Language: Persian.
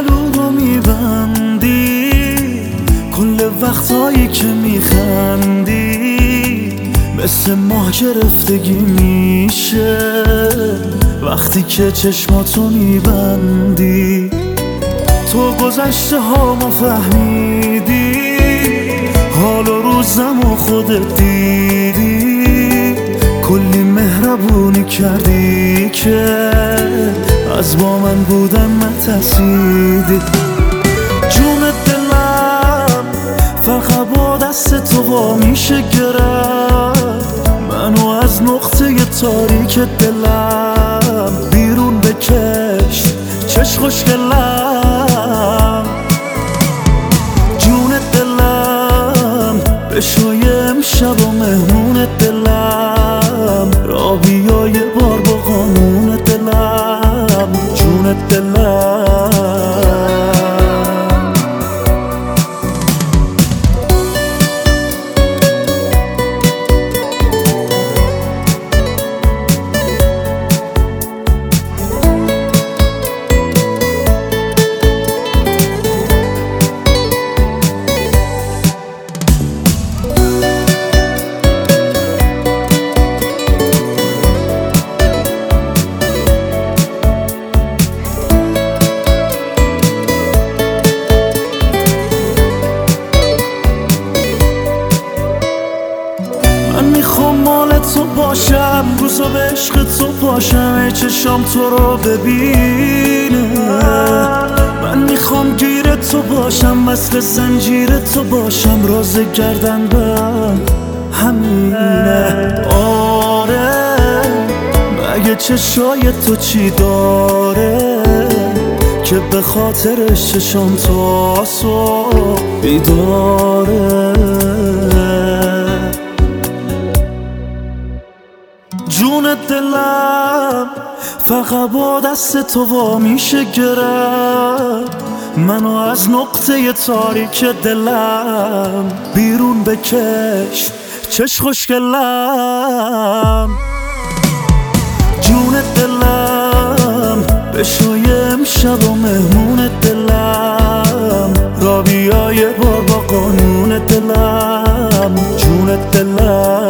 شلوغو میبندی؟ کل وقتهایی که میخندی مثل ماه گرفتگی میشه. وقتی که چشماتو میبندی تو گذشته ما فهمیدی. حال و روزمو خودت دیدی. کلی مهربونی کردی که از با من بودن نترسیدی. جون دلم فقط با دست تو با میشه گرفت. منو از نقطه تاریک دلم بیرون بکش. چش خوشگلم جون دلم بشوی امشب و مهمون دلم. باشم روزا به عشق تو باشم ای چشام تو رو ببینه. من می‌خوام گیر تو باشم مثل زنجیر تو باشم راز گردن به همینه. آره مگه چشای تو چی داره؟ که به خاطرش چشام تو آسو بیداره. دلم فقط با دست تو وا میشه گرفت منو از نقطه تاریک دلم بیرون بکش چش خوشگلم. جون دلم بشوی امشب و مهمون دلم را بیا یه بار با قانون دلم. جون دلم